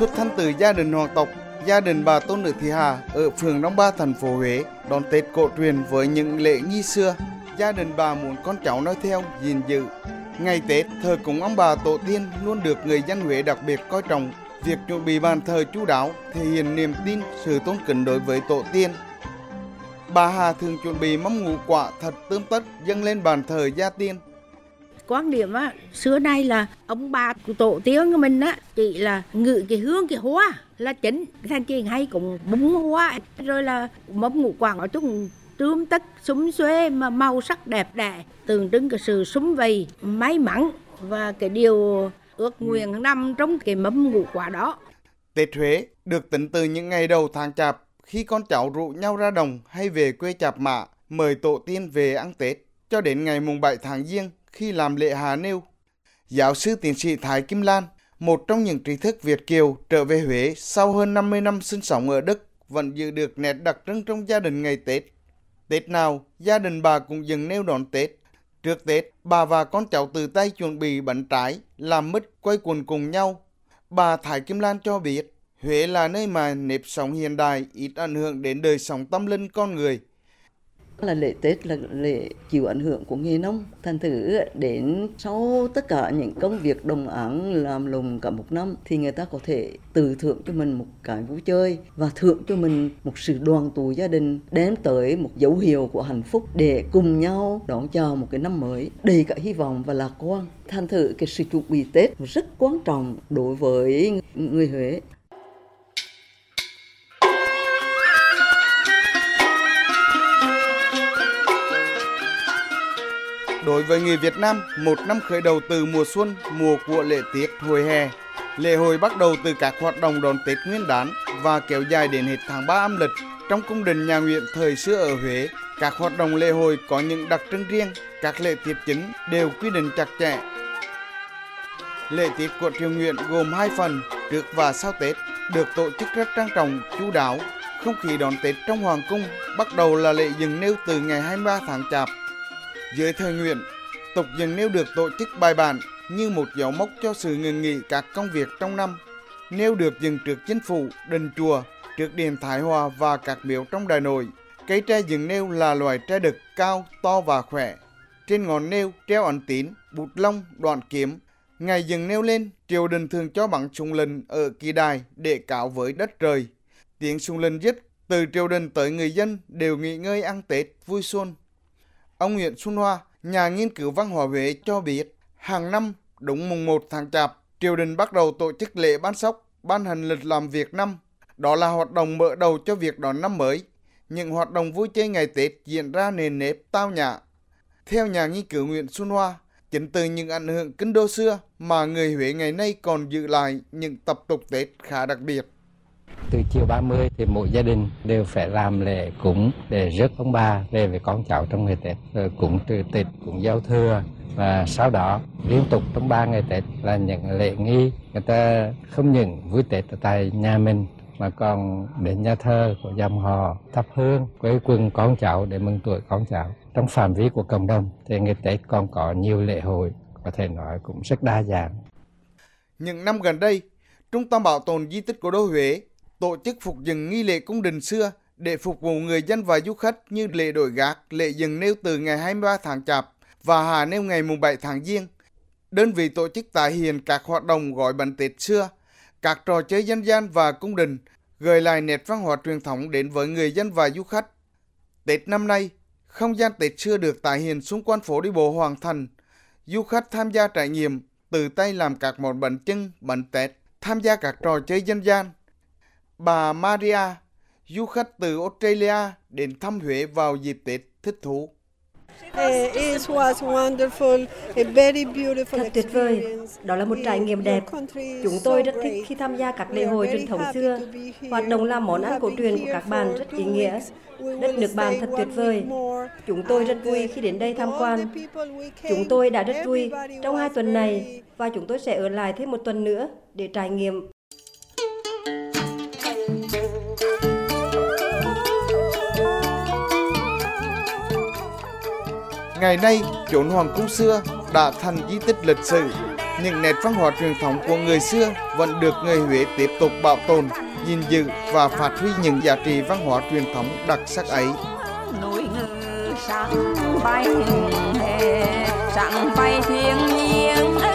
xuất thân từ gia đình hoàng tộc, gia đình bà Tôn Nữ Thị Hà ở phường Đông Ba, thành phố Huế đón Tết cổ truyền với những lễ nghi xưa. Gia đình bà muốn con cháu nói theo, gìn giữ. Ngày Tết, thờ cúng ông bà tổ tiên luôn được người dân Huế đặc biệt coi trọng. Việc chuẩn bị bàn thờ chú đáo thể hiện niềm tin, sự tôn kính đối với tổ tiên. Bà Hà thường chuẩn bị mâm ngũ quả thật tươm tất dâng lên bàn thờ gia tiên quan điểm á, xưa nay là ông bà của tổ tiên của mình á, chỉ là ngự cái hương, cái hoa là chính. Thanh chị hay cũng búng hoa, rồi là mâm ngũ quả nói chung tươm tất súng xuê mà màu sắc đẹp đẽ, tượng trưng cái sự súng vầy, may mắn và cái điều ước nguyện nằm trong cái mâm ngũ quả đó. Tết Huế được tính từ những ngày đầu tháng chạp, khi con cháu rủ nhau ra đồng hay về quê chạp mạ mời tổ tiên về ăn Tết. Cho đến ngày mùng 7 tháng Giêng khi làm lễ Hà Nêu. Giáo sư tiến sĩ Thái Kim Lan, một trong những trí thức Việt Kiều trở về Huế sau hơn 50 năm sinh sống ở Đức, vẫn giữ được nét đặc trưng trong gia đình ngày Tết. Tết nào, gia đình bà cũng dừng nêu đón Tết. Trước Tết, bà và con cháu từ tay chuẩn bị bánh trái, làm mứt quay quần cùng nhau. Bà Thái Kim Lan cho biết, Huế là nơi mà nếp sống hiện đại ít ảnh hưởng đến đời sống tâm linh con người là lễ Tết là lễ chịu ảnh hưởng của nghề nông. Thành thử, đến sau tất cả những công việc đồng áng làm lùng cả một năm, thì người ta có thể tự thưởng cho mình một cái vui chơi và thưởng cho mình một sự đoàn tụ gia đình, đem tới một dấu hiệu của hạnh phúc để cùng nhau đón chào một cái năm mới đầy cả hy vọng và lạc quan. Thành thử, cái sự chuẩn bị Tết rất quan trọng đối với người Huế. Đối với người Việt Nam, một năm khởi đầu từ mùa xuân, mùa của lễ tiết hồi hè. Lễ hội bắt đầu từ các hoạt động đón Tết Nguyên đán và kéo dài đến hết tháng 3 âm lịch. Trong cung đình nhà Nguyễn thời xưa ở Huế, các hoạt động lễ hội có những đặc trưng riêng, các lễ tiết chính đều quy định chặt chẽ. Lễ tiết của triều nguyện gồm hai phần, trước và sau Tết, được tổ chức rất trang trọng, chú đáo. Không khí đón Tết trong hoàng cung bắt đầu là lễ dừng nêu từ ngày 23 tháng Chạp dưới thời nguyễn tục dần nêu được tổ chức bài bản như một dấu mốc cho sự ngừng nghỉ các công việc trong năm. Nêu được dừng trước chính phủ, đình chùa, trước đền Thái Hòa và các miếu trong đại nội. Cây tre dừng nêu là loài tre đực cao, to và khỏe. Trên ngọn nêu treo ẩn tín, bút lông, đoạn kiếm. Ngày dừng nêu lên, triều đình thường cho bắn súng lình ở kỳ đài để cáo với đất trời. Tiếng súng lình dứt, từ triều đình tới người dân đều nghỉ ngơi ăn Tết vui xuân. Ông Nguyễn Xuân Hoa, nhà nghiên cứu văn hóa Huế cho biết, hàng năm đúng mùng 1 tháng Chạp, triều đình bắt đầu tổ chức lễ ban sóc, ban hành lịch làm việc năm. Đó là hoạt động mở đầu cho việc đón năm mới. Những hoạt động vui chơi ngày Tết diễn ra nền nếp tao nhã. Theo nhà nghiên cứu Nguyễn Xuân Hoa, chính từ những ảnh hưởng kinh đô xưa mà người Huế ngày nay còn giữ lại những tập tục Tết khá đặc biệt từ chiều 30 thì mỗi gia đình đều phải làm lễ cúng để rước ông bà về với con cháu trong ngày Tết, rồi cúng từ Tết, cúng giao thừa. Và sau đó, liên tục trong ba ngày Tết là những lễ nghi. Người ta không những vui Tết ở tại nhà mình, mà còn đến nhà thơ của dòng họ thắp hương quấy quần con cháu để mừng tuổi con cháu. Trong phạm vi của cộng đồng thì ngày Tết còn có nhiều lễ hội, có thể nói cũng rất đa dạng. Những năm gần đây, Trung tâm Bảo tồn Di tích Cố đô Huế tổ chức phục dựng nghi lễ cung đình xưa để phục vụ người dân và du khách như lễ đổi gác, lễ dừng nêu từ ngày 23 tháng Chạp và hà nêu ngày 7 tháng Giêng. Đơn vị tổ chức tái hiện các hoạt động gói bánh Tết xưa, các trò chơi dân gian và cung đình, gợi lại nét văn hóa truyền thống đến với người dân và du khách. Tết năm nay, không gian Tết xưa được tái hiện xung quanh phố đi bộ Hoàng Thành. Du khách tham gia trải nghiệm, từ tay làm các món bánh chưng, bánh Tết, tham gia các trò chơi dân gian, Bà Maria, du khách từ Australia đến thăm Huế vào dịp Tết thích thú. Thật tuyệt vời, đó là một trải nghiệm đẹp. Chúng tôi rất thích khi tham gia các lễ hội truyền thống xưa. Hoạt động làm món ăn cổ truyền của các bạn rất ý nghĩa. Đất nước bạn thật tuyệt vời. Chúng tôi rất vui khi đến đây tham quan. Chúng tôi đã rất vui trong hai tuần này và chúng tôi sẽ ở lại thêm một tuần nữa để trải nghiệm Ngày nay, chốn hoàng cung xưa đã thành di tích lịch sử. những nét văn hóa truyền thống của người xưa vẫn được người Huế tiếp tục bảo tồn, gìn giữ và phát huy những giá trị văn hóa truyền thống đặc sắc ấy. núi sáng bay sáng bay thiên nhiên